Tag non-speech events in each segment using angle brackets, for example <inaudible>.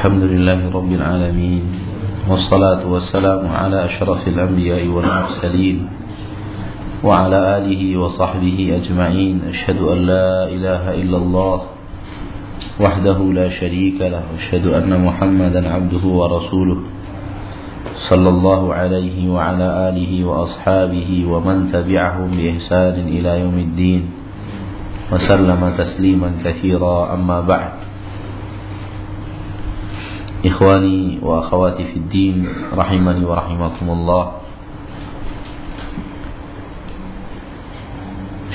الحمد لله رب العالمين والصلاة والسلام على أشرف الأنبياء والمرسلين وعلى آله وصحبه أجمعين. أشهد أن لا إله إلا الله وحده لا شريك له أشهد أن محمدا عبده ورسوله صلى الله عليه وعلى آله وأصحابه ومن تبعهم بإحسان إلى يوم الدين وسلم تسليما كثيرا. أما بعد Wa akhwati fid din rahimani wa rahimakumullah.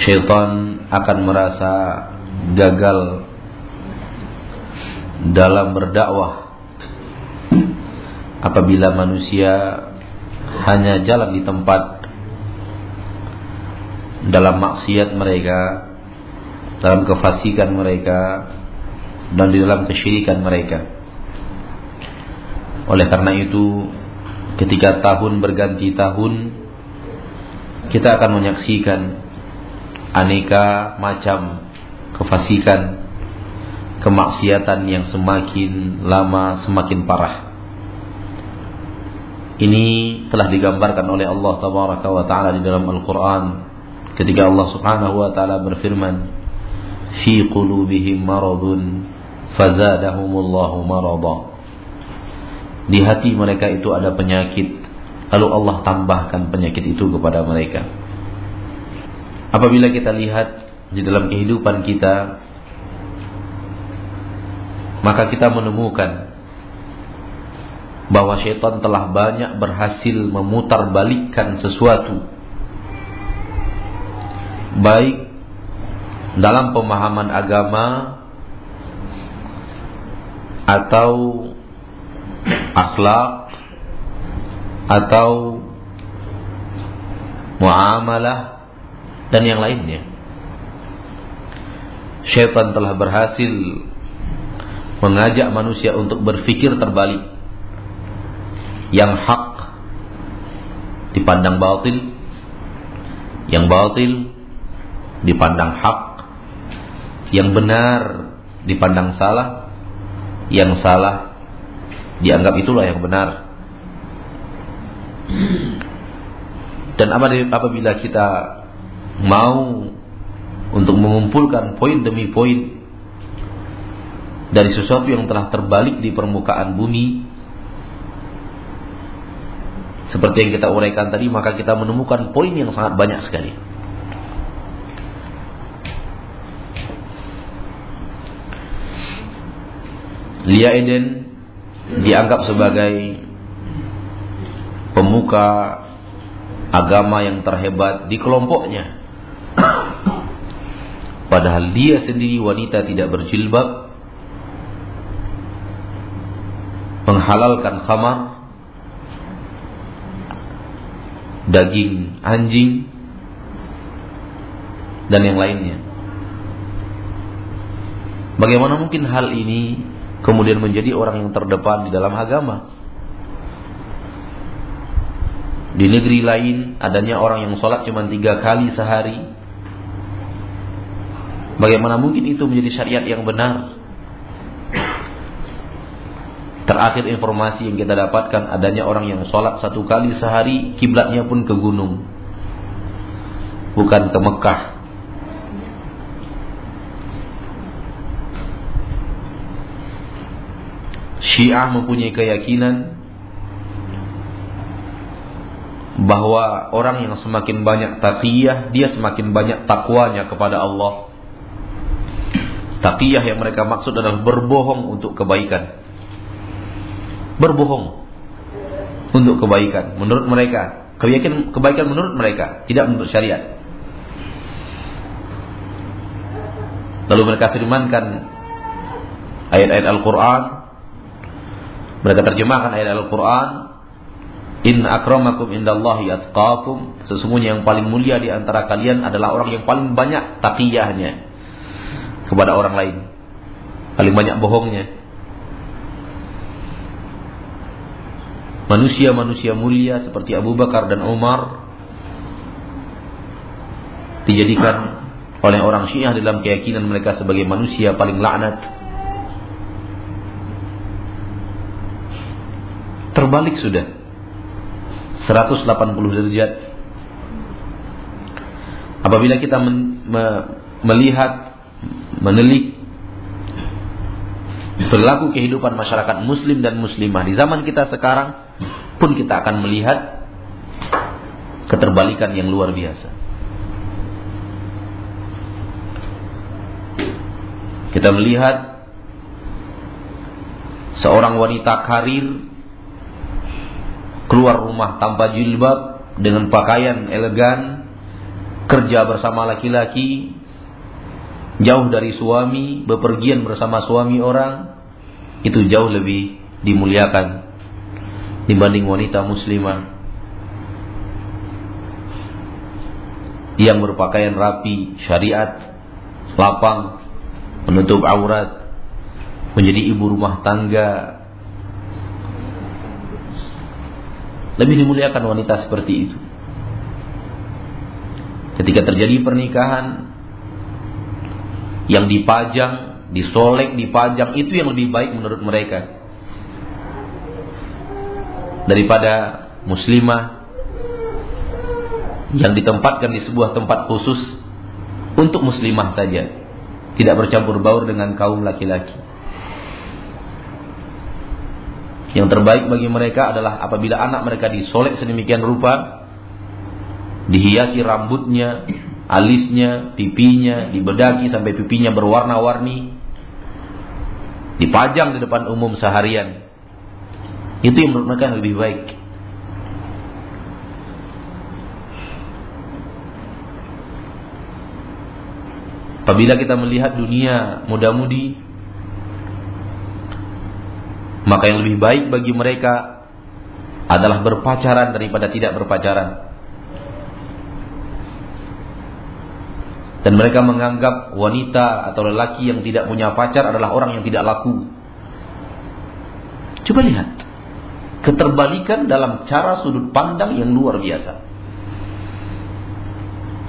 Syaitan akan merasa gagal dalam berdakwah apabila manusia hanya jalan di tempat dalam maksiat mereka dalam kefasikan mereka dan di dalam kesyirikan mereka oleh karena itu, ketika tahun berganti tahun, kita akan menyaksikan aneka macam kefasikan, kemaksiatan yang semakin lama semakin parah. Ini telah digambarkan oleh Allah Tabaraka wa taala di dalam Al-Qur'an ketika Allah Subhanahu wa taala berfirman, "Fi qulubihim maradun fazadahumullahu marada." Di hati mereka itu ada penyakit. Lalu Allah tambahkan penyakit itu kepada mereka. Apabila kita lihat di dalam kehidupan kita maka kita menemukan bahwa syaitan telah banyak berhasil memutar balikkan sesuatu. Baik dalam pemahaman agama atau akhlak atau muamalah dan yang lainnya. Syaitan telah berhasil mengajak manusia untuk berfikir terbalik. Yang hak dipandang batil, yang batil dipandang hak, yang benar dipandang salah, yang salah dianggap itulah yang benar. Dan apabila kita mau untuk mengumpulkan poin demi poin dari sesuatu yang telah terbalik di permukaan bumi seperti yang kita uraikan tadi maka kita menemukan poin yang sangat banyak sekali. Lia Eden dianggap sebagai pemuka agama yang terhebat di kelompoknya. <coughs> Padahal dia sendiri wanita tidak berjilbab, menghalalkan khamar, daging anjing, dan yang lainnya. Bagaimana mungkin hal ini kemudian menjadi orang yang terdepan di dalam agama. Di negeri lain adanya orang yang sholat cuma tiga kali sehari. Bagaimana mungkin itu menjadi syariat yang benar? Terakhir informasi yang kita dapatkan adanya orang yang sholat satu kali sehari, kiblatnya pun ke gunung, bukan ke Mekah. Syiah mempunyai keyakinan bahwa orang yang semakin banyak taqiyah, dia semakin banyak takwanya kepada Allah. Taqiyah yang mereka maksud adalah berbohong untuk kebaikan. Berbohong untuk kebaikan menurut mereka. Keyakinan kebaikan menurut mereka, tidak menurut syariat. Lalu mereka firmankan ayat-ayat Al-Qur'an mereka terjemahkan ayat Al-Quran In akramakum indallahi atqakum. Sesungguhnya yang paling mulia di antara kalian adalah orang yang paling banyak takiyahnya Kepada orang lain. Paling banyak bohongnya. Manusia-manusia mulia seperti Abu Bakar dan Umar Dijadikan oleh orang syiah dalam keyakinan mereka sebagai manusia paling laknat Terbalik sudah. 180 derajat. Apabila kita men, me, melihat, menelik perilaku kehidupan masyarakat muslim dan muslimah di zaman kita sekarang pun kita akan melihat keterbalikan yang luar biasa. Kita melihat seorang wanita karir keluar rumah tanpa jilbab dengan pakaian elegan, kerja bersama laki-laki, jauh dari suami, bepergian bersama suami orang, itu jauh lebih dimuliakan dibanding wanita muslimah yang berpakaian rapi, syariat, lapang, menutup aurat, menjadi ibu rumah tangga. Lebih dimuliakan wanita seperti itu. Ketika terjadi pernikahan yang dipajang, disolek, dipajang itu yang lebih baik menurut mereka daripada muslimah yang ditempatkan di sebuah tempat khusus untuk muslimah saja tidak bercampur baur dengan kaum laki-laki. Yang terbaik bagi mereka adalah apabila anak mereka disolek sedemikian rupa, dihiasi rambutnya, alisnya, pipinya, dibedaki sampai pipinya berwarna-warni, dipajang di depan umum seharian. Itu yang menurut mereka yang lebih baik. Apabila kita melihat dunia muda-mudi, maka yang lebih baik bagi mereka adalah berpacaran daripada tidak berpacaran. Dan mereka menganggap wanita atau lelaki yang tidak punya pacar adalah orang yang tidak laku. Coba lihat. Keterbalikan dalam cara sudut pandang yang luar biasa.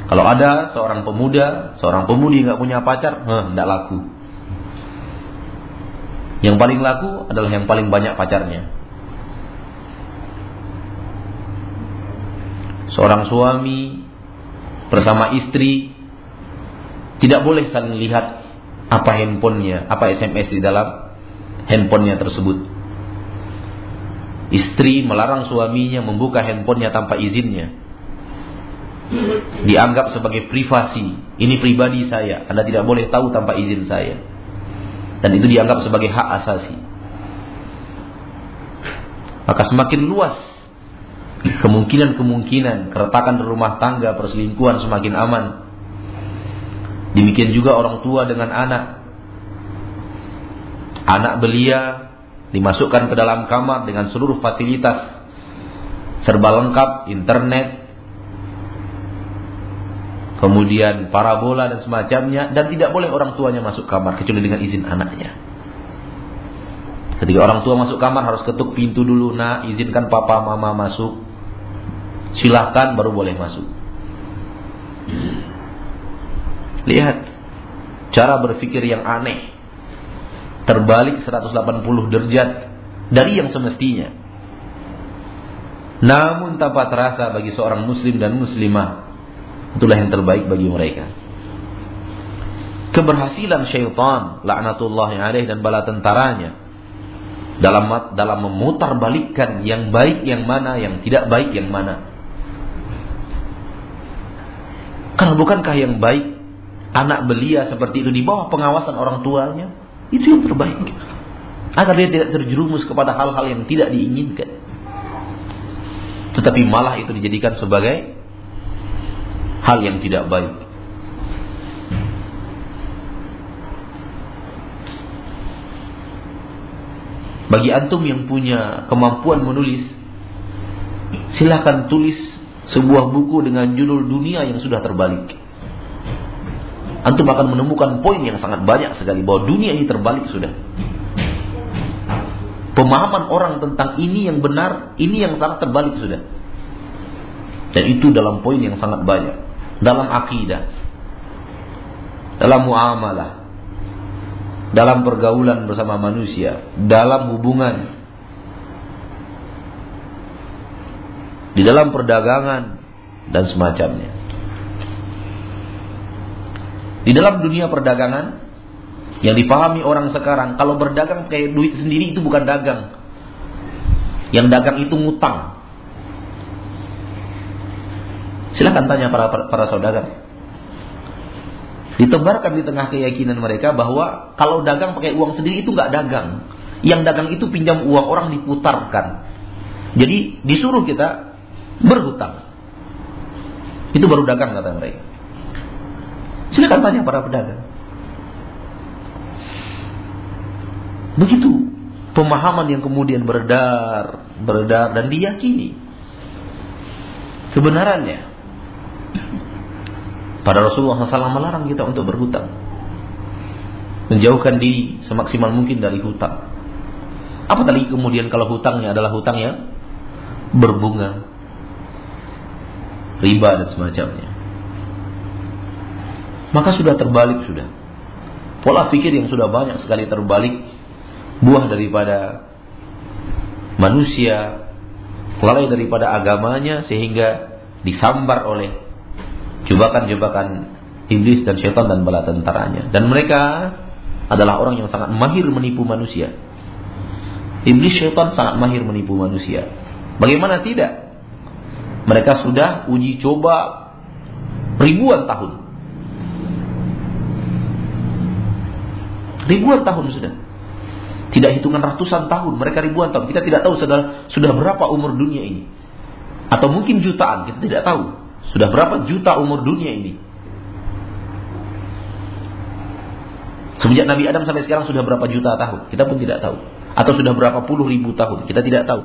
Kalau ada seorang pemuda, seorang pemudi nggak punya pacar, nggak laku. Yang paling laku adalah yang paling banyak pacarnya. Seorang suami bersama istri tidak boleh saling lihat apa handphonenya, apa SMS di dalam handphonenya tersebut. Istri melarang suaminya membuka handphonenya tanpa izinnya dianggap sebagai privasi. Ini pribadi saya. Anda tidak boleh tahu tanpa izin saya. Dan itu dianggap sebagai hak asasi. Maka semakin luas kemungkinan-kemungkinan keretakan rumah tangga, perselingkuhan semakin aman. Demikian juga orang tua dengan anak. Anak belia dimasukkan ke dalam kamar dengan seluruh fasilitas serba lengkap, internet, kemudian parabola dan semacamnya dan tidak boleh orang tuanya masuk kamar kecuali dengan izin anaknya. Ketika orang tua masuk kamar harus ketuk pintu dulu, nah izinkan papa mama masuk. Silahkan baru boleh masuk. Lihat cara berpikir yang aneh. Terbalik 180 derajat dari yang semestinya. Namun tanpa terasa bagi seorang muslim dan muslimah Itulah yang terbaik bagi mereka. Keberhasilan syaitan laknatullah yang alaih dan bala tentaranya dalam dalam memutar balikkan yang baik yang mana, yang tidak baik yang mana. Karena bukankah yang baik anak belia seperti itu di bawah pengawasan orang tuanya itu yang terbaik agar dia tidak terjerumus kepada hal-hal yang tidak diinginkan. Tetapi malah itu dijadikan sebagai hal yang tidak baik. Bagi antum yang punya kemampuan menulis, silakan tulis sebuah buku dengan judul dunia yang sudah terbalik. Antum akan menemukan poin yang sangat banyak sekali bahwa dunia ini terbalik sudah. Pemahaman orang tentang ini yang benar, ini yang sangat terbalik sudah. Dan itu dalam poin yang sangat banyak dalam akidah, dalam muamalah, dalam pergaulan bersama manusia, dalam hubungan di dalam perdagangan dan semacamnya. Di dalam dunia perdagangan yang dipahami orang sekarang, kalau berdagang kayak duit sendiri itu bukan dagang. Yang dagang itu ngutang. Silahkan tanya para para saudara. Ditebarkan di tengah keyakinan mereka bahwa kalau dagang pakai uang sendiri itu nggak dagang. Yang dagang itu pinjam uang orang diputarkan. Jadi disuruh kita berhutang. Itu baru dagang kata mereka. Silakan tanya para pedagang. Begitu pemahaman yang kemudian beredar, beredar dan diyakini kebenarannya. Pada Rasulullah SAW melarang kita untuk berhutang. Menjauhkan diri semaksimal mungkin dari hutang. Apa tadi kemudian kalau hutangnya adalah hutang yang berbunga, riba dan semacamnya maka sudah terbalik sudah. Pola pikir yang sudah banyak sekali terbalik buah daripada manusia lalai daripada agamanya sehingga disambar oleh jebakan-jebakan iblis dan syaitan dan bala tentaranya. Dan mereka adalah orang yang sangat mahir menipu manusia. Iblis syaitan sangat mahir menipu manusia. Bagaimana tidak? Mereka sudah uji coba ribuan tahun Ribuan tahun sudah. Tidak hitungan ratusan tahun, mereka ribuan tahun. Kita tidak tahu sudah sudah berapa umur dunia ini. Atau mungkin jutaan, kita tidak tahu. Sudah berapa juta umur dunia ini. Semenjak Nabi Adam sampai sekarang sudah berapa juta tahun, kita pun tidak tahu. Atau sudah berapa puluh ribu tahun, kita tidak tahu.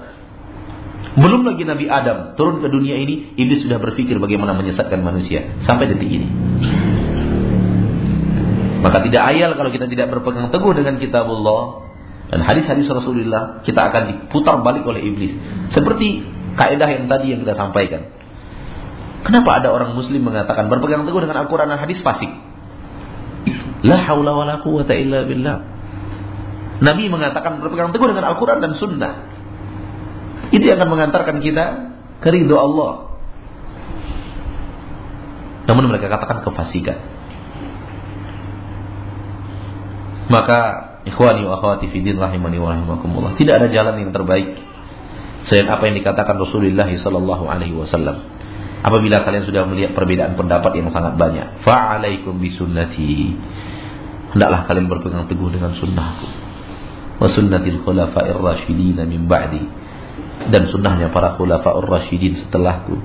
Belum lagi Nabi Adam turun ke dunia ini, iblis sudah berpikir bagaimana menyesatkan manusia sampai detik ini. Maka tidak ayal kalau kita tidak berpegang teguh dengan kitabullah dan hadis-hadis Rasulullah, kita akan diputar balik oleh iblis. Seperti kaidah yang tadi yang kita sampaikan. Kenapa ada orang muslim mengatakan berpegang teguh dengan Al-Quran dan hadis fasik? La haula wa la quwata illa billah. Nabi mengatakan berpegang teguh dengan Al-Quran dan Sunnah. Itu yang akan mengantarkan kita ke ridho Allah. Namun mereka katakan kefasikan. Maka ikhwani wa akhwati fi din rahimani wa rahimakumullah. Tidak ada jalan yang terbaik selain apa yang dikatakan Rasulullah sallallahu alaihi wasallam. Apabila kalian sudah melihat perbedaan pendapat yang sangat banyak, fa'alaikum bisunnati. Hendaklah kalian berpegang teguh dengan sunnahku. Wa sunnatil khulafa'ir rasyidin min ba'di. Dan sunnahnya para khulafa'ur rasyidin setelahku.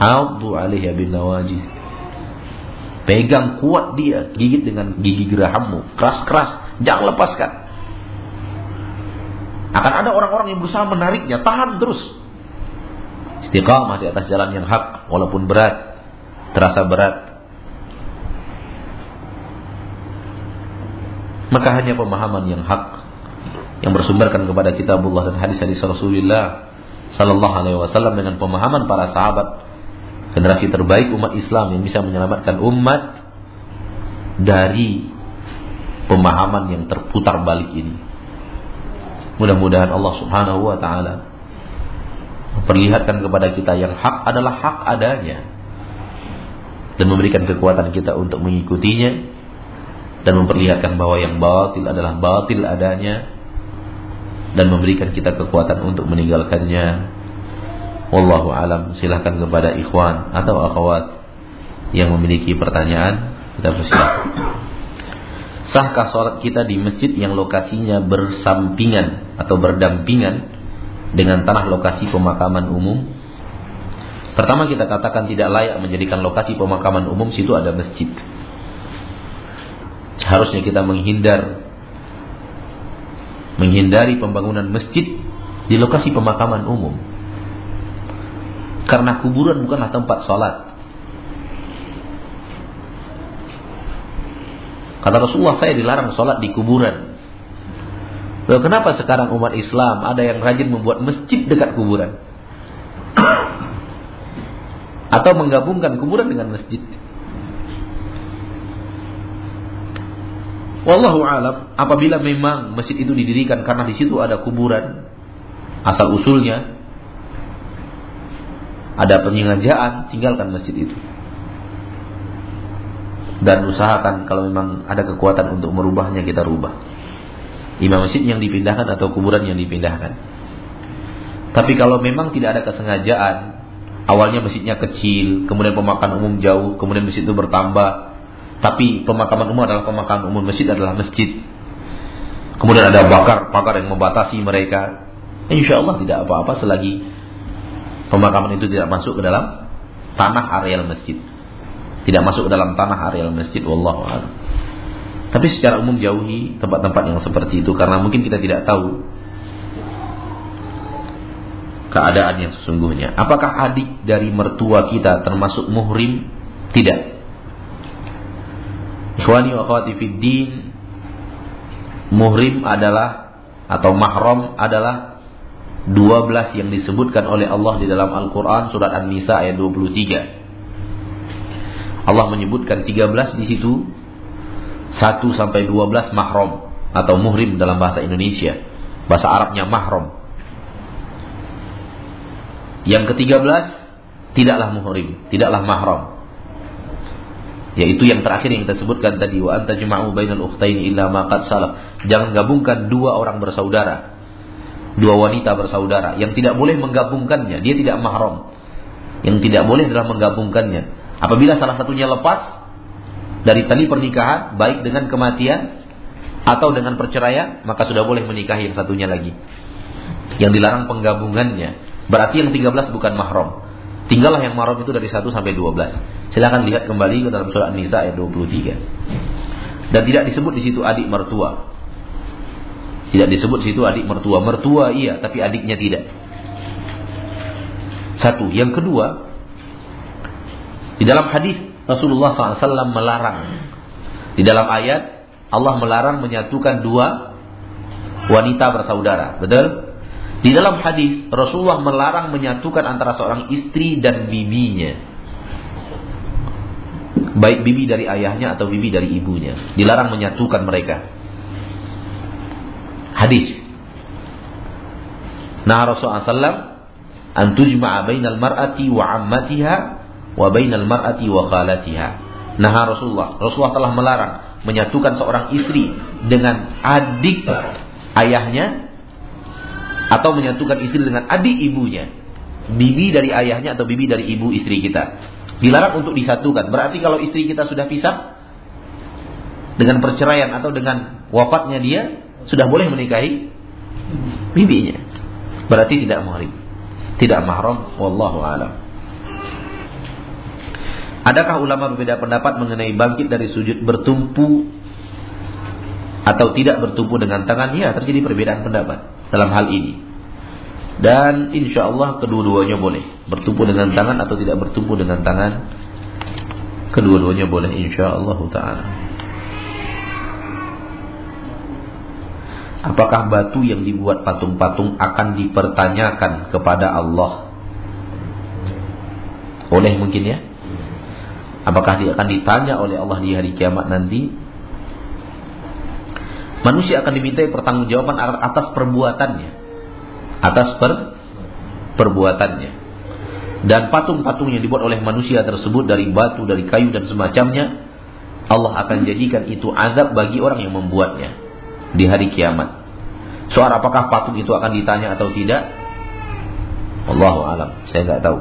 A'udhu alaiha bin nawajid Pegang kuat dia, gigit dengan gigi gerahammu, keras-keras, jangan lepaskan. Akan ada orang-orang yang berusaha menariknya, tahan terus. Istiqamah di atas jalan yang hak, walaupun berat, terasa berat. Maka hanya pemahaman yang hak yang bersumberkan kepada kitabullah dan hadis-hadis Rasulullah sallallahu alaihi wasallam dengan pemahaman para sahabat generasi terbaik umat Islam yang bisa menyelamatkan umat dari pemahaman yang terputar balik ini. Mudah-mudahan Allah Subhanahu wa taala memperlihatkan kepada kita yang hak adalah hak adanya dan memberikan kekuatan kita untuk mengikutinya dan memperlihatkan bahwa yang batil adalah batil adanya dan memberikan kita kekuatan untuk meninggalkannya Wallahu alam. Silahkan kepada ikhwan atau akhwat yang memiliki pertanyaan, kita persilakan. Sahkah sholat kita di masjid yang lokasinya bersampingan atau berdampingan dengan tanah lokasi pemakaman umum? Pertama kita katakan tidak layak menjadikan lokasi pemakaman umum situ ada masjid. Harusnya kita menghindar menghindari pembangunan masjid di lokasi pemakaman umum. Karena kuburan bukanlah tempat sholat. Kata Rasulullah saya dilarang sholat di kuburan. Lalu kenapa sekarang umat Islam ada yang rajin membuat masjid dekat kuburan? Atau menggabungkan kuburan dengan masjid? Wallahu alam, apabila memang masjid itu didirikan karena di situ ada kuburan, asal usulnya ada penyengajaan, tinggalkan masjid itu. Dan usahakan kalau memang ada kekuatan untuk merubahnya kita rubah. Imam masjid yang dipindahkan atau kuburan yang dipindahkan. Tapi kalau memang tidak ada kesengajaan, awalnya masjidnya kecil, kemudian pemakaman umum jauh, kemudian masjid itu bertambah, tapi pemakaman umum adalah pemakaman umum, masjid adalah masjid. Kemudian ada bakar, pakar yang membatasi mereka. Insya Allah tidak apa-apa selagi pemakaman itu tidak masuk ke dalam tanah areal masjid. Tidak masuk ke dalam tanah areal masjid. Wallahu. Tapi secara umum jauhi tempat-tempat yang seperti itu karena mungkin kita tidak tahu keadaan yang sesungguhnya. Apakah adik dari mertua kita termasuk muhrim? Tidak. Ikhwani wa muhrim adalah atau mahram adalah 12 yang disebutkan oleh Allah di dalam Al-Qur'an surat An-Nisa ayat 23. Allah menyebutkan 13 di situ 1 sampai 12 mahram atau muhrim dalam bahasa Indonesia. Bahasa Arabnya mahram. Yang ke-13 tidaklah muhrim, tidaklah mahram. Yaitu yang terakhir yang kita sebutkan tadi wa anta jama'u bainal ukhtaini illa ma qad salaf. Jangan gabungkan dua orang bersaudara dua wanita bersaudara yang tidak boleh menggabungkannya. Dia tidak mahram. Yang tidak boleh adalah menggabungkannya. Apabila salah satunya lepas dari tali pernikahan baik dengan kematian atau dengan perceraian maka sudah boleh menikahi yang satunya lagi yang dilarang penggabungannya berarti yang 13 bukan mahram tinggallah yang mahram itu dari 1 sampai 12 Silahkan lihat kembali ke dalam surat An-Nisa ayat 23. Dan tidak disebut di situ adik mertua. Tidak disebut di situ adik mertua. Mertua iya, tapi adiknya tidak. Satu. Yang kedua, di dalam hadis Rasulullah SAW melarang. Di dalam ayat Allah melarang menyatukan dua wanita bersaudara. Betul? Di dalam hadis Rasulullah melarang menyatukan antara seorang istri dan bibinya baik bibi dari ayahnya atau bibi dari ibunya. Dilarang menyatukan mereka. Hadis. Nah Rasulullah SAW an tujma'a bainal mar'ati wa ammatiha wa bainal mar'ati wa khalatiha. Nah Rasulullah, Rasulullah telah melarang menyatukan seorang istri dengan adik ayahnya atau menyatukan istri dengan adik ibunya. Bibi dari ayahnya atau bibi dari ibu istri kita. Dilarang untuk disatukan. Berarti kalau istri kita sudah pisah dengan perceraian atau dengan wafatnya dia sudah boleh menikahi bibinya. Berarti tidak mahrim. Tidak mahram wallahu alam. Adakah ulama berbeda pendapat mengenai bangkit dari sujud bertumpu atau tidak bertumpu dengan tangan? Ya, terjadi perbedaan pendapat dalam hal ini. Dan insya Allah kedua-duanya boleh Bertumpu dengan tangan atau tidak bertumpu dengan tangan Kedua-duanya boleh insya Allah ta'ala Apakah batu yang dibuat patung-patung akan dipertanyakan kepada Allah Boleh mungkin ya Apakah dia akan ditanya oleh Allah di hari kiamat nanti Manusia akan dimintai pertanggungjawaban atas perbuatannya atas per perbuatannya. Dan patung-patung yang dibuat oleh manusia tersebut dari batu, dari kayu dan semacamnya, Allah akan jadikan itu azab bagi orang yang membuatnya di hari kiamat. Soal apakah patung itu akan ditanya atau tidak? Allahu alam, saya nggak tahu.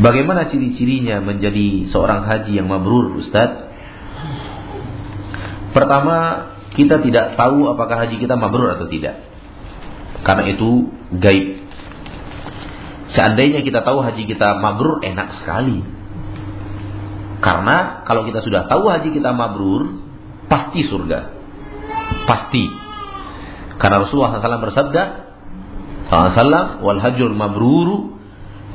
Bagaimana ciri-cirinya menjadi seorang haji yang mabrur, Ustaz? Pertama, kita tidak tahu apakah haji kita mabrur atau tidak. Karena itu gaib. Seandainya kita tahu haji kita mabrur enak sekali. Karena kalau kita sudah tahu haji kita mabrur, pasti surga. Pasti. Karena Rasulullah SAW bersabda, SAW, wal hajjul mabruru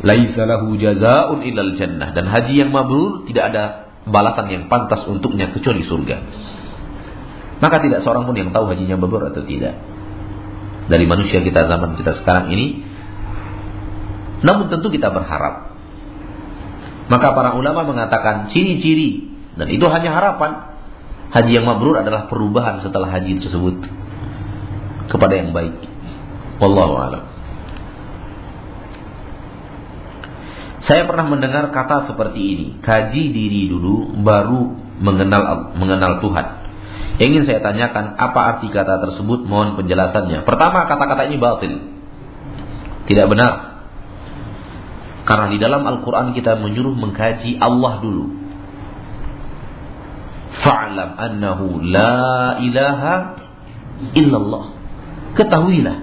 laisa lahu jazaa'un illal jannah. Dan haji yang mabrur tidak ada balasan yang pantas untuknya kecuali surga. Maka tidak seorang pun yang tahu hajinya mabrur atau tidak. Dari manusia kita zaman kita sekarang ini. Namun tentu kita berharap. Maka para ulama mengatakan ciri-ciri dan itu hanya harapan. Haji yang mabrur adalah perubahan setelah haji tersebut kepada yang baik. Wallahu a'lam. Saya pernah mendengar kata seperti ini, kaji diri dulu baru mengenal mengenal Tuhan. Ingin saya tanyakan, apa arti kata tersebut? Mohon penjelasannya. Pertama, kata-kata ini batil. Tidak benar. Karena di dalam Al-Quran kita menyuruh mengkaji Allah dulu. Fa'lam annahu la ilaha illallah. Ketahuilah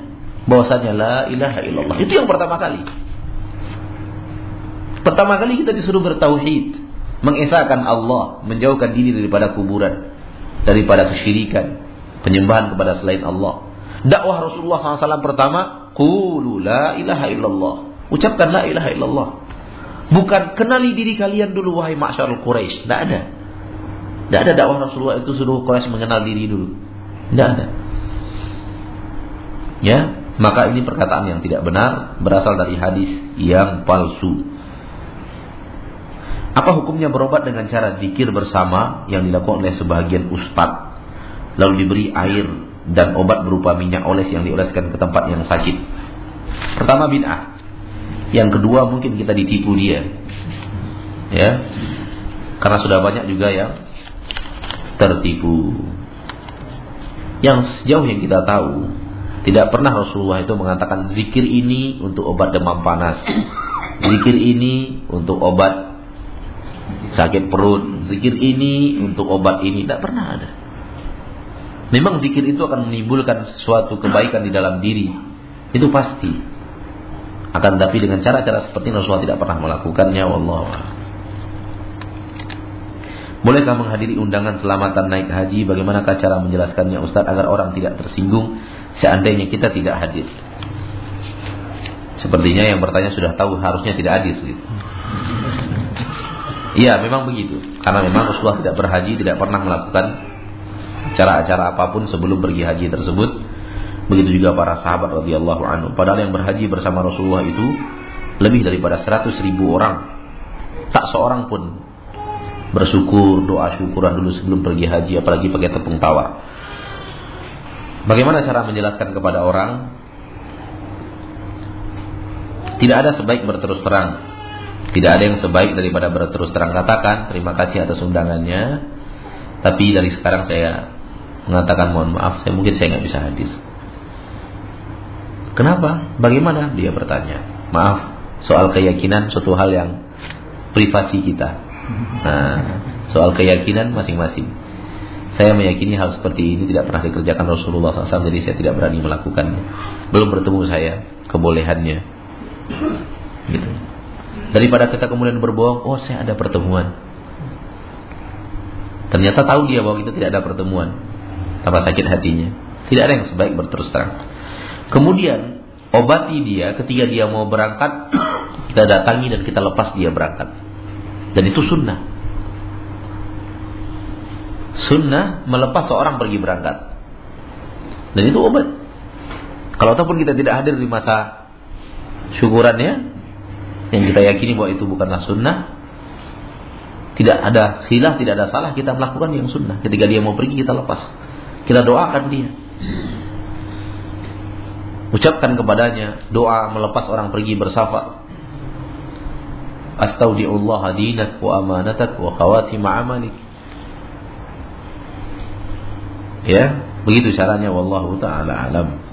bahwasanya la ilaha illallah. Itu yang pertama kali. Pertama kali kita disuruh bertauhid, mengesahkan Allah, menjauhkan diri daripada kuburan, daripada kesyirikan, penyembahan kepada selain Allah. Dakwah Rasulullah SAW pertama, Qulu la ilaha illallah. Ucapkan la ilaha illallah. Bukan kenali diri kalian dulu wahai ma'syarul Quraisy. Tidak ada. Tidak ada dakwah Rasulullah itu suruh Quraisy mengenal diri dulu. Tidak ada. Ya, maka ini perkataan yang tidak benar berasal dari hadis yang palsu. Apa hukumnya berobat dengan cara zikir bersama yang dilakukan oleh sebagian ustaz lalu diberi air dan obat berupa minyak oles yang dioleskan ke tempat yang sakit? Pertama bid'ah. Yang kedua mungkin kita ditipu dia. Ya. Karena sudah banyak juga yang tertipu. Yang sejauh yang kita tahu, tidak pernah Rasulullah itu mengatakan zikir ini untuk obat demam panas. Zikir ini untuk obat sakit perut, zikir ini untuk obat ini, tidak pernah ada. Memang zikir itu akan menimbulkan sesuatu kebaikan di dalam diri, itu pasti. Akan tapi dengan cara-cara seperti Rasulullah tidak pernah melakukannya, wallahu Bolehkah menghadiri undangan selamatan naik haji? Bagaimanakah cara menjelaskannya Ustaz agar orang tidak tersinggung seandainya kita tidak hadir? Sepertinya yang bertanya sudah tahu harusnya tidak hadir. Gitu. Iya, memang begitu. Karena memang Rasulullah tidak berhaji, tidak pernah melakukan acara-acara apa pun sebelum pergi haji tersebut. Begitu juga para sahabat radhiyallahu anhu. Padahal yang berhaji bersama Rasulullah itu lebih daripada 100 ribu orang. Tak seorang pun bersyukur, doa syukuran dulu sebelum pergi haji, apalagi pakai tepung tawa. Bagaimana cara menjelaskan kepada orang? Tidak ada sebaik berterus terang tidak ada yang sebaik daripada berterus terang katakan terima kasih atas undangannya. Tapi dari sekarang saya mengatakan mohon maaf, saya mungkin saya nggak bisa hadir. Kenapa? Bagaimana? Dia bertanya. Maaf, soal keyakinan suatu hal yang privasi kita. Nah, soal keyakinan masing-masing. Saya meyakini hal seperti ini tidak pernah dikerjakan Rasulullah SAW, jadi saya tidak berani melakukannya. Belum bertemu saya kebolehannya. Gitu. Daripada kita kemudian berbohong, oh saya ada pertemuan. Ternyata tahu dia bahwa itu tidak ada pertemuan. Apa sakit hatinya. Tidak ada yang sebaik berterus terang. Kemudian obati dia ketika dia mau berangkat, kita datangi dan kita lepas dia berangkat. Dan itu sunnah. Sunnah melepas seorang pergi berangkat. Dan itu obat. Kalau ataupun kita tidak hadir di masa syukurannya, yang kita yakini bahwa itu bukanlah sunnah tidak ada khilaf, tidak ada salah kita melakukan yang sunnah. Ketika dia mau pergi kita lepas. Kita doakan dia. Ucapkan kepadanya doa melepas orang pergi bersafar. Astaudiullah dinak wa amanatak wa amalik. Ya, begitu caranya wallahu taala alam.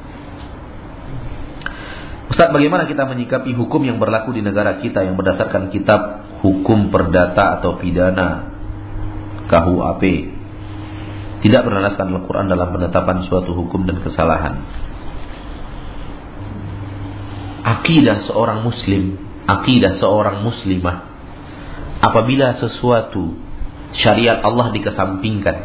Ustaz, bagaimana kita menyikapi hukum yang berlaku di negara kita yang berdasarkan kitab hukum perdata atau pidana KUHP tidak berdasarkan Al-Quran dalam penetapan suatu hukum dan kesalahan. Akidah seorang muslim, akidah seorang muslimah apabila sesuatu syariat Allah dikesampingkan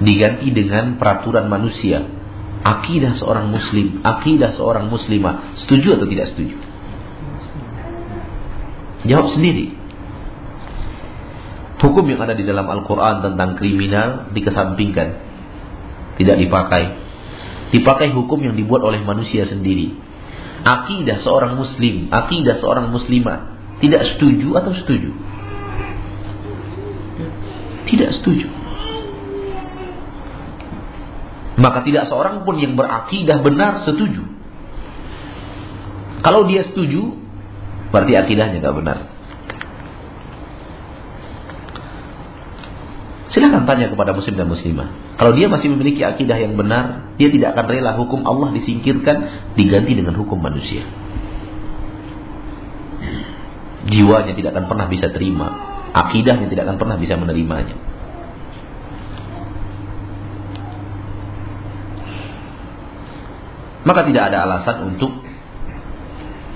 diganti dengan peraturan manusia akidah seorang muslim, akidah seorang muslimah, setuju atau tidak setuju? Jawab sendiri. Hukum yang ada di dalam Al-Quran tentang kriminal dikesampingkan. Tidak dipakai. Dipakai hukum yang dibuat oleh manusia sendiri. Akidah seorang muslim, akidah seorang muslimah. Tidak setuju atau setuju? Tidak setuju. Maka tidak seorang pun yang berakidah benar setuju. Kalau dia setuju, berarti akidahnya tidak benar. Silahkan tanya kepada muslim dan muslimah. Kalau dia masih memiliki akidah yang benar, dia tidak akan rela hukum Allah disingkirkan, diganti dengan hukum manusia. Jiwanya tidak akan pernah bisa terima. Akidahnya tidak akan pernah bisa menerimanya. Maka tidak ada alasan untuk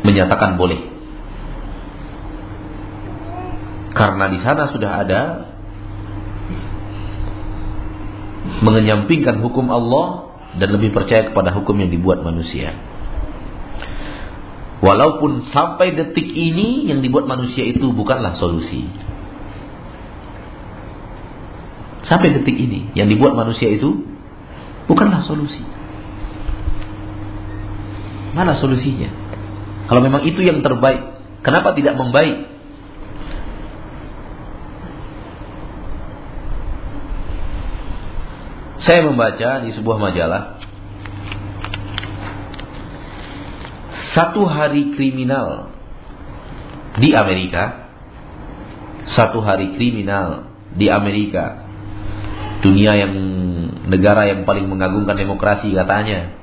menyatakan boleh. Karena di sana sudah ada mengenyampingkan hukum Allah dan lebih percaya kepada hukum yang dibuat manusia. Walaupun sampai detik ini yang dibuat manusia itu bukanlah solusi. Sampai detik ini yang dibuat manusia itu bukanlah solusi. Mana solusinya? Kalau memang itu yang terbaik, kenapa tidak membaik? Saya membaca di sebuah majalah satu hari kriminal di Amerika, satu hari kriminal di Amerika, dunia yang negara yang paling mengagungkan demokrasi katanya.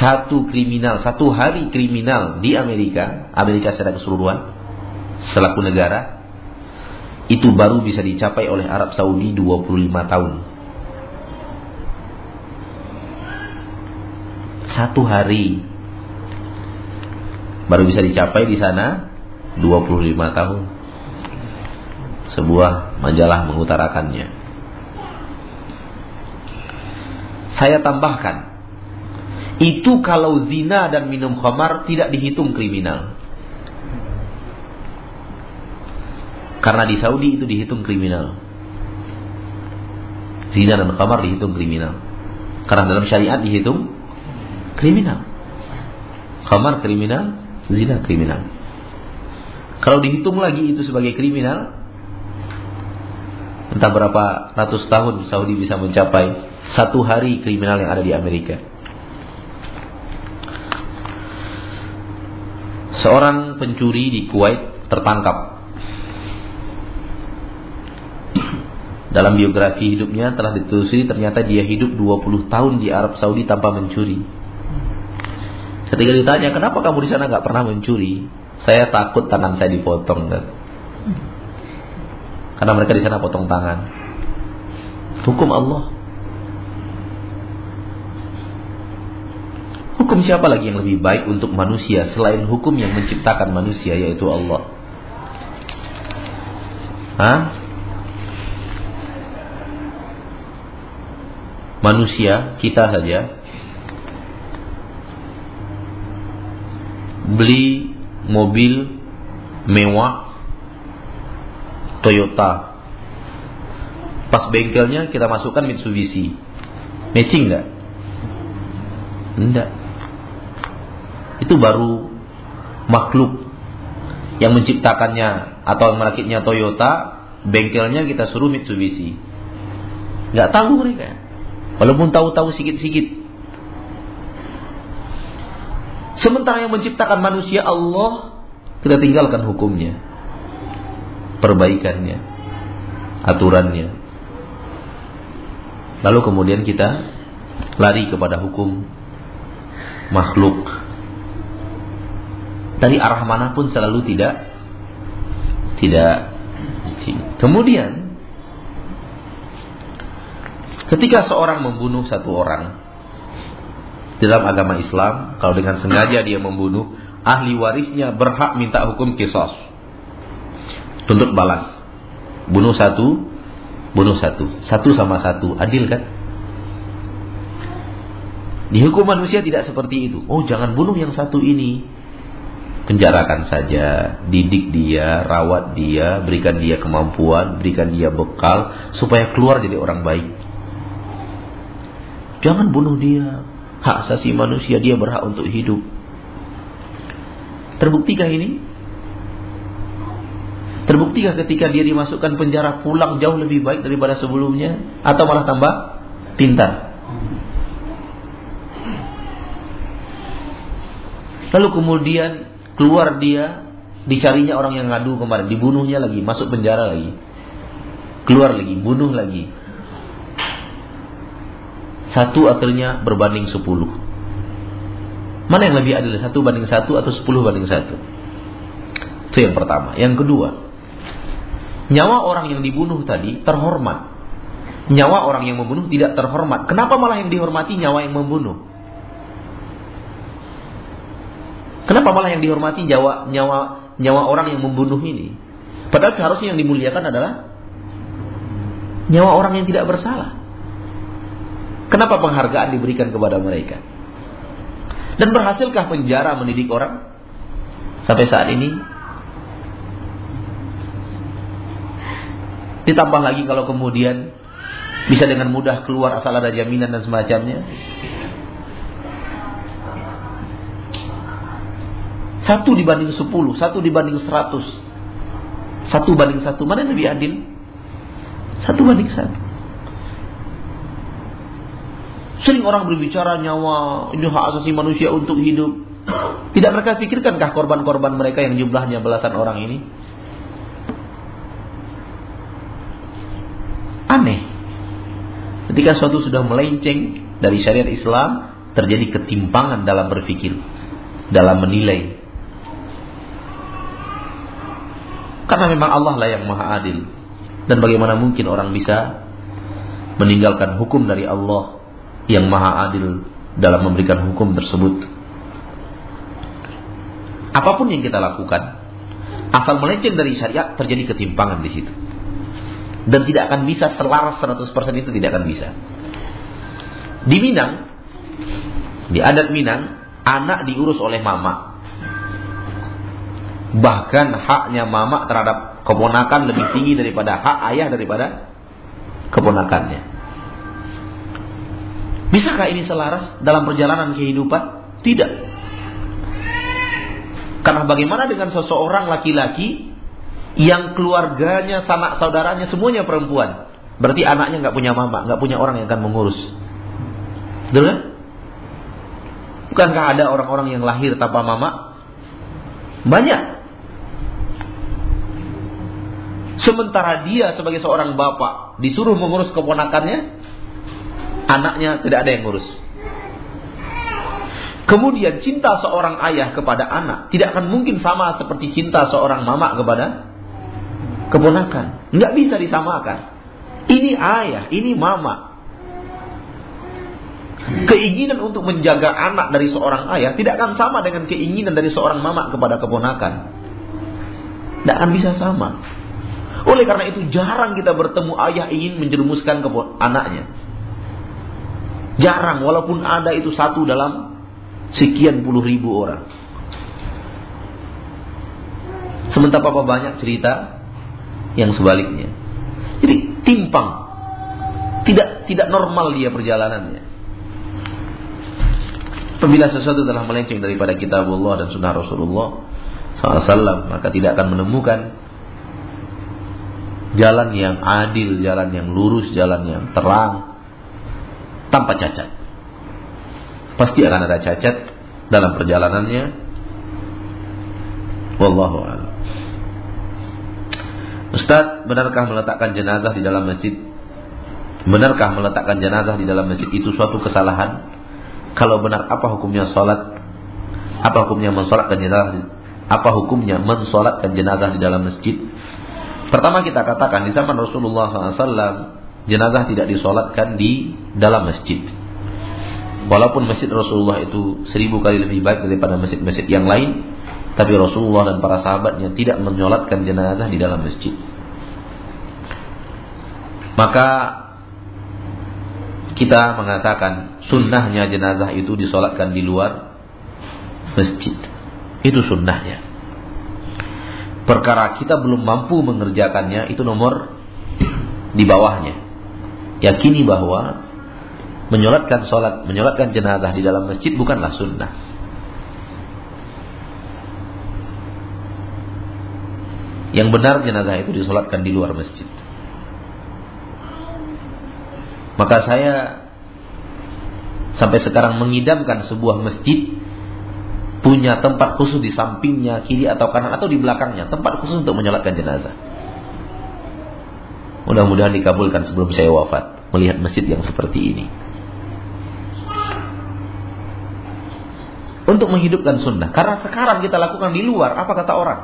Satu kriminal, satu hari kriminal di Amerika, Amerika secara keseluruhan, selaku negara, itu baru bisa dicapai oleh Arab Saudi 25 tahun. Satu hari baru bisa dicapai di sana 25 tahun. Sebuah majalah mengutarakannya. Saya tambahkan, itu kalau zina dan minum khamar tidak dihitung kriminal. Karena di Saudi itu dihitung kriminal. Zina dan khamar dihitung kriminal. Karena dalam syariat dihitung kriminal. Khamar kriminal, zina kriminal. Kalau dihitung lagi itu sebagai kriminal, entah berapa ratus tahun Saudi bisa mencapai satu hari kriminal yang ada di Amerika. Seorang pencuri di Kuwait tertangkap Dalam biografi hidupnya telah ditelusuri ternyata dia hidup 20 tahun di Arab Saudi tanpa mencuri. Ketika ditanya, kenapa kamu di sana nggak pernah mencuri? Saya takut tangan saya dipotong kan. Karena mereka di sana potong tangan. Hukum Allah. Hukum siapa lagi yang lebih baik untuk manusia selain hukum yang menciptakan manusia yaitu Allah? Hah? manusia kita saja beli mobil mewah Toyota pas bengkelnya kita masukkan Mitsubishi matching nggak? Enggak itu baru makhluk yang menciptakannya atau merakitnya Toyota bengkelnya kita suruh Mitsubishi nggak tahu mereka Walaupun tahu-tahu sikit-sikit. Sementara yang menciptakan manusia Allah, kita tinggalkan hukumnya. Perbaikannya. Aturannya. Lalu kemudian kita lari kepada hukum makhluk. Dari arah mana pun selalu tidak tidak Kemudian Ketika seorang membunuh satu orang dalam agama Islam, kalau dengan sengaja dia membunuh, ahli warisnya berhak minta hukum kisos. Tuntut balas. Bunuh satu, bunuh satu. Satu sama satu. Adil kan? Di hukum manusia tidak seperti itu. Oh jangan bunuh yang satu ini. Penjarakan saja. Didik dia, rawat dia, berikan dia kemampuan, berikan dia bekal. Supaya keluar jadi orang baik. Jangan bunuh dia. Hak asasi manusia dia berhak untuk hidup. Terbuktikah ini? Terbuktikah ketika dia dimasukkan penjara pulang jauh lebih baik daripada sebelumnya atau malah tambah pintar? Lalu kemudian keluar dia dicarinya orang yang ngadu kemarin, dibunuhnya lagi, masuk penjara lagi. keluar lagi, bunuh lagi. Satu akhirnya berbanding sepuluh. Mana yang lebih adil? Satu banding satu atau sepuluh banding satu? Itu yang pertama. Yang kedua, nyawa orang yang dibunuh tadi terhormat. Nyawa orang yang membunuh tidak terhormat. Kenapa malah yang dihormati nyawa yang membunuh? Kenapa malah yang dihormati nyawa nyawa nyawa orang yang membunuh ini? Padahal seharusnya yang dimuliakan adalah nyawa orang yang tidak bersalah. Kenapa penghargaan diberikan kepada mereka? Dan berhasilkah penjara mendidik orang sampai saat ini? Ditambah lagi kalau kemudian bisa dengan mudah keluar asal ada jaminan dan semacamnya. Satu dibanding sepuluh, satu dibanding seratus, satu banding satu, mana yang lebih adil? Satu banding satu. Sering orang berbicara nyawa, ini hak asasi manusia untuk hidup. Tidak mereka pikirkankah korban-korban mereka yang jumlahnya belasan orang ini? Aneh. Ketika suatu sudah melenceng dari syariat Islam, terjadi ketimpangan dalam berpikir, dalam menilai. Karena memang Allah lah yang maha adil. Dan bagaimana mungkin orang bisa meninggalkan hukum dari Allah yang maha adil dalam memberikan hukum tersebut. Apa pun yang kita lakukan, asal melenceng dari syariat terjadi ketimpangan di situ. Dan tidak akan bisa selaras 100% itu tidak akan bisa. Di Minang, di adat Minang, anak diurus oleh mama. Bahkan haknya mama terhadap keponakan lebih tinggi daripada hak ayah daripada keponakannya. Bisakah ini selaras dalam perjalanan kehidupan? Tidak. Karena bagaimana dengan seseorang laki-laki yang keluarganya, sanak saudaranya semuanya perempuan. Berarti anaknya nggak punya mama, nggak punya orang yang akan mengurus. Betul kan? Bukankah ada orang-orang yang lahir tanpa mama? Banyak. Sementara dia sebagai seorang bapak disuruh mengurus keponakannya, anaknya tidak ada yang ngurus. Kemudian cinta seorang ayah kepada anak tidak akan mungkin sama seperti cinta seorang mama kepada keponakan. Nggak bisa disamakan. Ini ayah, ini mama. Keinginan untuk menjaga anak dari seorang ayah tidak akan sama dengan keinginan dari seorang mama kepada keponakan. Tidak akan bisa sama. Oleh karena itu jarang kita bertemu ayah ingin menjerumuskan ke anaknya. Jarang, walaupun ada itu satu dalam sekian puluh ribu orang. Sementara apa banyak cerita yang sebaliknya. Jadi timpang. Tidak tidak normal dia perjalanannya. Apabila sesuatu telah melenceng daripada kitab Allah dan sunnah Rasulullah SAW, maka tidak akan menemukan jalan yang adil, jalan yang lurus, jalan yang terang, tanpa cacat. Pasti akan ada cacat dalam perjalanannya. Wallahu a'lam. Ustaz, benarkah meletakkan jenazah di dalam masjid? Benarkah meletakkan jenazah di dalam masjid itu suatu kesalahan? Kalau benar, apa hukumnya salat? Apa hukumnya mensolatkan jenazah? Apa hukumnya mensolatkan jenazah di dalam masjid? Pertama kita katakan di zaman Rasulullah SAW jenazah tidak disolatkan di dalam masjid. Walaupun masjid Rasulullah itu seribu kali lebih baik daripada masjid-masjid yang lain, tapi Rasulullah dan para sahabatnya tidak menyolatkan jenazah di dalam masjid. Maka kita mengatakan sunnahnya jenazah itu disolatkan di luar masjid. Itu sunnahnya. Perkara kita belum mampu mengerjakannya itu nomor di bawahnya yakini bahwa menyolatkan sholat, menyolatkan jenazah di dalam masjid bukanlah sunnah. Yang benar jenazah itu disolatkan di luar masjid. Maka saya sampai sekarang mengidamkan sebuah masjid punya tempat khusus di sampingnya, kiri atau kanan atau di belakangnya, tempat khusus untuk menyolatkan jenazah. Mudah-mudahan dikabulkan sebelum saya wafat melihat masjid yang seperti ini. Untuk menghidupkan sunnah. Karena sekarang kita lakukan di luar, apa kata orang?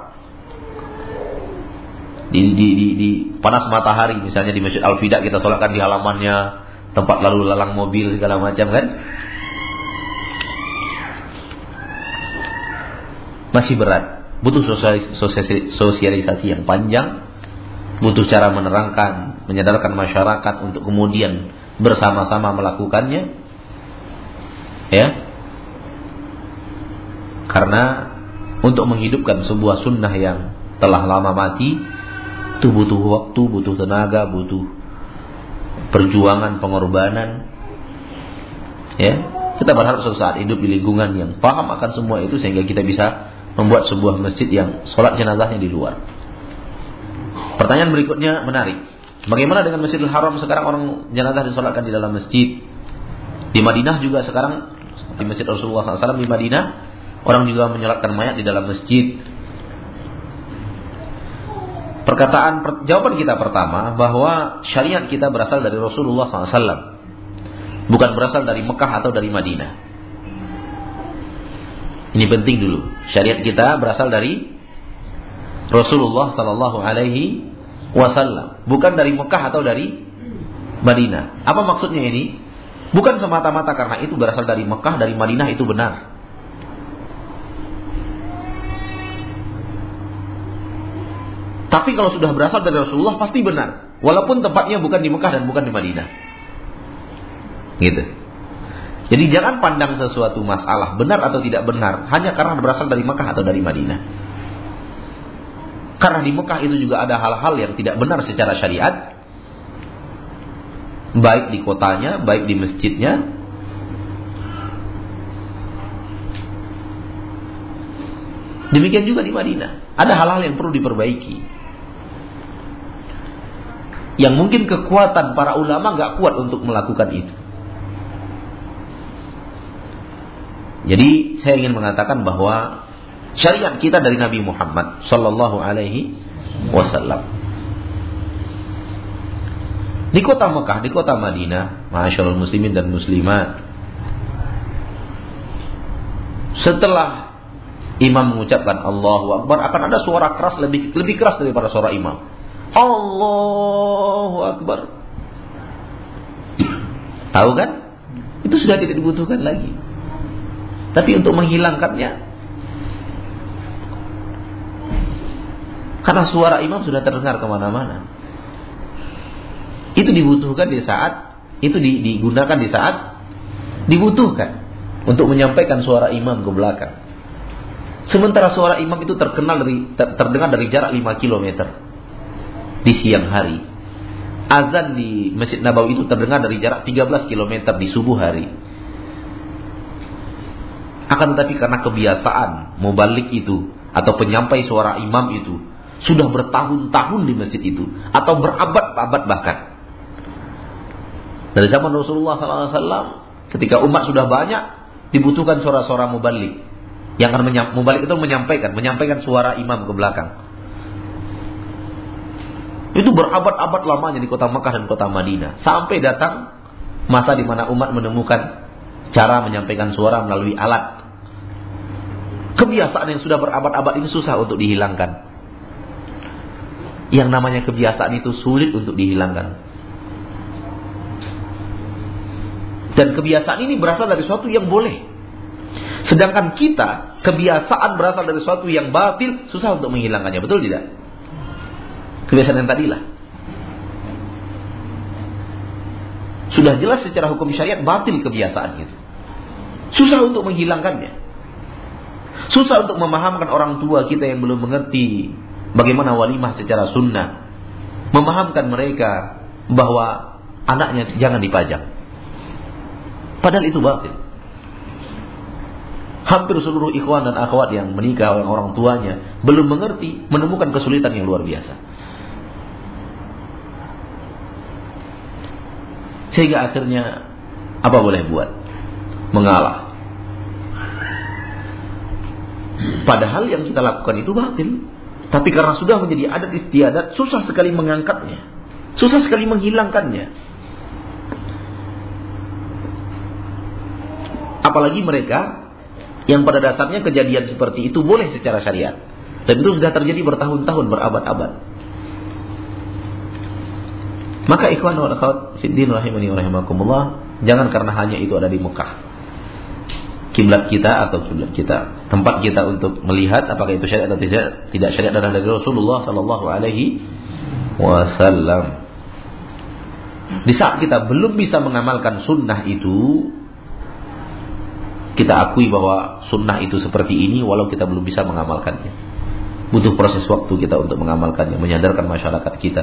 Di, di, di, di panas matahari, misalnya di Masjid Al-Fida kita sholatkan di halamannya, tempat lalu lalang mobil segala macam kan? Masih berat, butuh sosialisasi yang panjang, butuh cara menerangkan, menyadarkan masyarakat untuk kemudian bersama-sama melakukannya. Ya. Karena untuk menghidupkan sebuah sunnah yang telah lama mati itu butuh waktu, butuh tenaga, butuh perjuangan, pengorbanan. Ya. Kita berharap suatu saat hidup di lingkungan yang paham akan semua itu sehingga kita bisa membuat sebuah masjid yang sholat jenazahnya di luar. Pertanyaan berikutnya menarik. Bagaimana dengan Masjidil Haram sekarang orang jenazah disolatkan di dalam masjid? Di Madinah juga sekarang di Masjid Rasulullah SAW di Madinah orang juga menyolatkan mayat di dalam masjid. Perkataan jawaban kita pertama bahwa syariat kita berasal dari Rasulullah SAW, bukan berasal dari Mekah atau dari Madinah. Ini penting dulu. Syariat kita berasal dari Rasulullah Sallallahu Alaihi Wasallam, bukan dari Mekah atau dari Madinah. Apa maksudnya ini? Bukan semata-mata karena itu berasal dari Mekah, dari Madinah itu benar. Tapi kalau sudah berasal dari Rasulullah pasti benar, walaupun tempatnya bukan di Mekah dan bukan di Madinah. Gitu. Jadi jangan pandang sesuatu masalah benar atau tidak benar hanya karena berasal dari Mekah atau dari Madinah. Karena di Mekah itu juga ada hal-hal yang tidak benar secara syariat. Baik di kotanya, baik di masjidnya. Demikian juga di Madinah. Ada hal-hal yang perlu diperbaiki. Yang mungkin kekuatan para ulama nggak kuat untuk melakukan itu. Jadi saya ingin mengatakan bahwa syariat kita dari Nabi Muhammad sallallahu alaihi wasallam. Di kota Mekah, di kota Madinah, masyaallah muslimin dan muslimat. Setelah imam mengucapkan Allahu Akbar akan ada suara keras lebih lebih keras daripada suara imam. Allahu Akbar. Tahu kan? Itu sudah tidak dibutuhkan lagi. Tapi untuk menghilangkannya Karena suara imam sudah terdengar ke mana-mana. Itu dibutuhkan di saat, itu digunakan di saat dibutuhkan untuk menyampaikan suara imam ke belakang. Sementara suara imam itu terkenal dari terdengar dari jarak 5 km di siang hari. Azan di Masjid Nabawi itu terdengar dari jarak 13 km di subuh hari. Akan tetapi karena kebiasaan mubalik itu atau penyampai suara imam itu sudah bertahun-tahun di masjid itu atau berabad-abad bahkan. Dari zaman Rasulullah SAW, ketika umat sudah banyak, dibutuhkan suara-suara mubalik. Yang akan mubalik itu menyampaikan, menyampaikan suara imam ke belakang. Itu berabad-abad lamanya di kota Mekah dan kota Madinah. Sampai datang masa di mana umat menemukan cara menyampaikan suara melalui alat. Kebiasaan yang sudah berabad-abad ini susah untuk dihilangkan. Yang namanya kebiasaan itu sulit untuk dihilangkan. Dan kebiasaan ini berasal dari sesuatu yang boleh. Sedangkan kita, kebiasaan berasal dari sesuatu yang batil, susah untuk menghilangkannya. Betul tidak? Kebiasaan yang tadilah. Sudah jelas secara hukum syariat batil kebiasaan itu. Susah untuk menghilangkannya. Susah untuk memahamkan orang tua kita yang belum mengerti bagaimana walimah secara sunnah, memahamkan mereka bahwa anaknya jangan dipajang. Padahal itu batil. Hampir seluruh ikhwan dan akhwat yang menikah oleh orang tuanya belum mengerti, menemukan kesulitan yang luar biasa. Sehingga akhirnya apa boleh buat? Mengalah. Padahal yang kita lakukan itu batil. Tapi karena sudah menjadi adat istiadat, susah sekali mengangkatnya. Susah sekali menghilangkannya. Apalagi mereka yang pada dasarnya kejadian seperti itu boleh secara syariat. Dan itu sudah terjadi bertahun-tahun, berabad-abad. Maka ikhwan wa akhwat fiddin rahimani rahimakumullah, jangan karena hanya itu ada di Mekah. Kiblat kita atau kiblat kita, tempat kita untuk melihat apakah itu syariat atau tidak, tidak syariat dan dari Rasulullah sallallahu alaihi wasallam. Di saat kita belum bisa mengamalkan sunnah itu, kita akui bahwa sunnah itu seperti ini walau kita belum bisa mengamalkannya. Butuh proses waktu kita untuk mengamalkannya, menyadarkan masyarakat kita,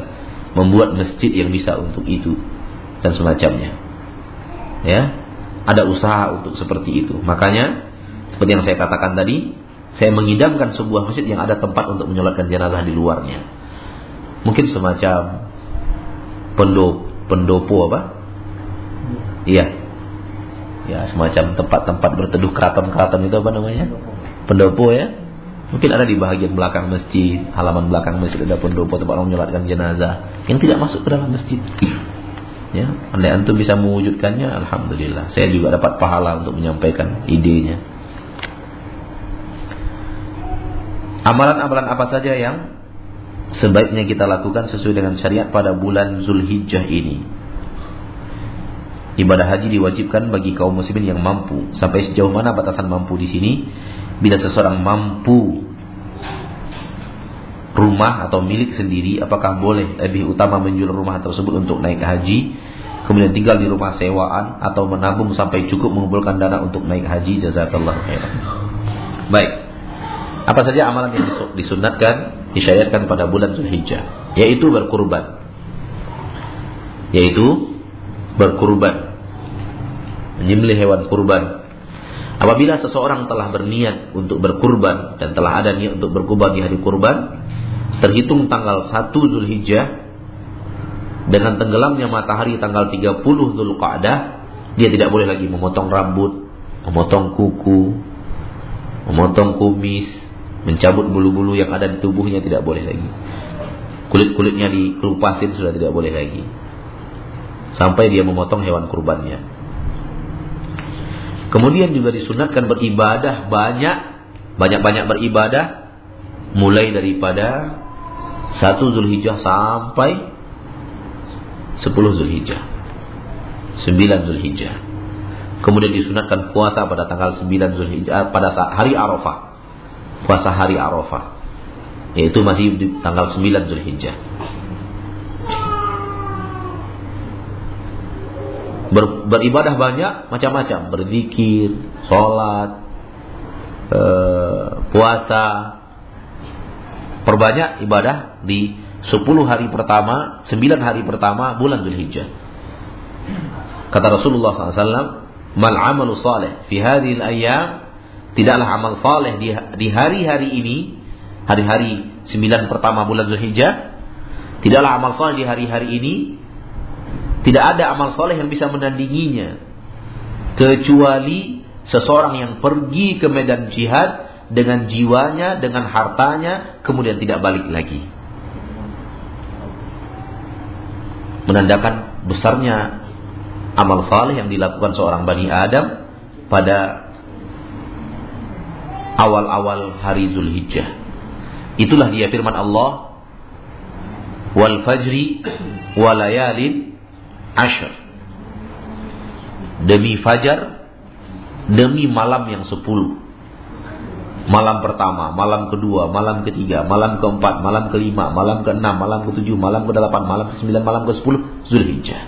membuat masjid yang bisa untuk itu dan semacamnya. Ya, ada usaha untuk seperti itu. Makanya seperti yang saya katakan tadi, saya mengidamkan sebuah masjid yang ada tempat untuk menyolatkan jenazah di luarnya. Mungkin semacam pendopo pendopo apa? Iya. Ya, semacam tempat-tempat berteduh keraton-keraton itu apa namanya? Pendopo ya. Mungkin ada di bagian belakang masjid, halaman belakang masjid ada pendopo tempat orang menyolatkan jenazah yang tidak masuk ke dalam masjid. Ya, andai antum bisa mewujudkannya, alhamdulillah. Saya juga dapat pahala untuk menyampaikan idenya. Amalan-amalan apa saja yang sebaiknya kita lakukan sesuai dengan syariat pada bulan Zulhijjah ini. Ibadah haji diwajibkan bagi kaum muslimin yang mampu. Sampai sejauh mana batasan mampu di sini? Bila seseorang mampu rumah atau milik sendiri, apakah boleh lebih utama menjual rumah tersebut untuk naik haji, kemudian tinggal di rumah sewaan atau menabung sampai cukup mengumpulkan dana untuk naik haji? Jazakallah khairan. Baik. Apa saja amalan yang disunatkan disyariatkan pada bulan Zulhijjah, yaitu berkurban. Yaitu berkurban. Menyembelih hewan kurban. Apabila seseorang telah berniat untuk berkurban dan telah ada niat untuk berkurban di hari kurban, terhitung tanggal 1 Zulhijjah dengan tenggelamnya matahari tanggal 30 Zulqa'dah, dia tidak boleh lagi memotong rambut, memotong kuku, memotong kumis, Mencabut bulu-bulu yang ada di tubuhnya tidak boleh lagi. Kulit-kulitnya dikelupasin sudah tidak boleh lagi. Sampai dia memotong hewan kurbannya. Kemudian juga disunatkan beribadah banyak, banyak-banyak beribadah mulai daripada satu Zulhijjah sampai sepuluh Zulhijjah. sembilan Zulhijjah. Kemudian disunatkan puasa pada tanggal sembilan Zulhijjah pada hari Arafah puasa hari Arafah. Yaitu masih di tanggal 9 Zulhijjah. Ber, beribadah banyak macam-macam, berzikir, sholat, e, puasa. Perbanyak ibadah di 10 hari pertama, 9 hari pertama bulan Zulhijjah. Kata Rasulullah SAW, Mal amalu salih fi hadhihi al-ayyam Tidaklah amal saleh di, hari-hari ini, hari-hari sembilan pertama bulan Zulhijjah, tidaklah amal saleh di hari-hari ini, tidak ada amal saleh yang bisa menandinginya. Kecuali seseorang yang pergi ke medan jihad dengan jiwanya, dengan hartanya, kemudian tidak balik lagi. Menandakan besarnya amal saleh yang dilakukan seorang Bani Adam pada awal-awal hari Zulhijjah. Itulah dia firman Allah wal fajri walayalin ashr. Demi fajar, demi malam yang sepuluh. Malam pertama, malam kedua, malam ketiga, malam keempat, malam kelima, malam keenam, malam ketujuh, malam kedelapan, malam kesembilan, malam ke sepuluh, Zulhijjah.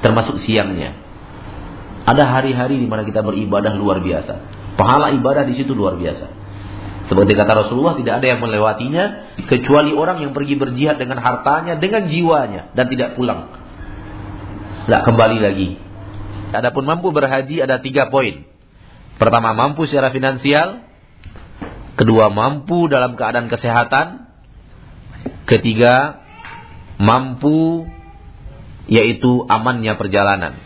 Termasuk siangnya. Ada hari-hari di mana kita beribadah luar biasa. Pahala ibadah di situ luar biasa. Seperti kata Rasulullah, tidak ada yang melewatinya kecuali orang yang pergi berjihad dengan hartanya, dengan jiwanya dan tidak pulang. Tidak kembali lagi. Adapun mampu berhaji ada tiga poin. Pertama mampu secara finansial, kedua mampu dalam keadaan kesehatan, ketiga mampu yaitu amannya perjalanan.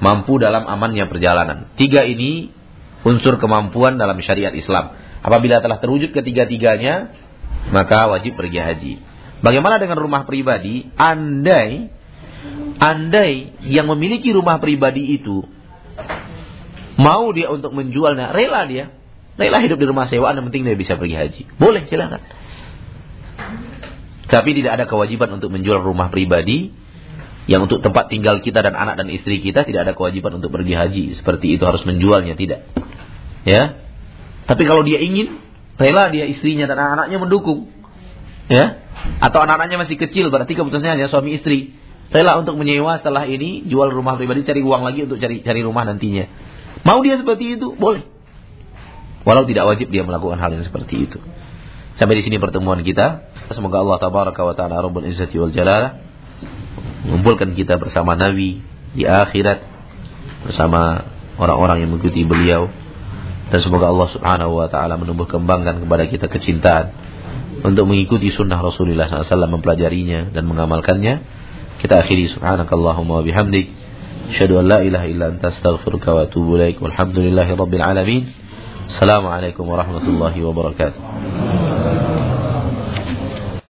Mampu dalam amannya perjalanan. Tiga ini unsur kemampuan dalam syariat Islam. Apabila telah terwujud ketiga-tiganya, maka wajib pergi haji. Bagaimana dengan rumah pribadi? Andai andai yang memiliki rumah pribadi itu mau dia untuk menjualnya, rela dia. Rela hidup di rumah sewaan, yang penting dia bisa pergi haji. Boleh, silakan. Tapi tidak ada kewajiban untuk menjual rumah pribadi yang untuk tempat tinggal kita dan anak dan istri kita tidak ada kewajiban untuk pergi haji. Seperti itu harus menjualnya, tidak. Ya. Tapi kalau dia ingin, rela dia istrinya dan anak-anaknya mendukung. Ya. Atau anak-anaknya masih kecil, berarti keputusannya hanya suami istri. Rela untuk menyewa setelah ini, jual rumah pribadi, cari uang lagi untuk cari cari rumah nantinya. Mau dia seperti itu, boleh. Walau tidak wajib dia melakukan hal yang seperti itu. Sampai di sini pertemuan kita. Semoga Allah tabaraka wa taala rabbul izzati wal mengumpulkan kita bersama Nabi di akhirat bersama orang-orang yang mengikuti beliau dan semoga Allah Subhanahu wa taala menumbuh kembangkan kepada kita kecintaan untuk mengikuti sunnah Rasulullah SAW mempelajarinya dan mengamalkannya kita akhiri subhanakallahumma wa bihamdik asyhadu an la ilaha illa anta astaghfiruka wa atubu ilaik walhamdulillahi rabbil alamin assalamualaikum warahmatullahi wabarakatuh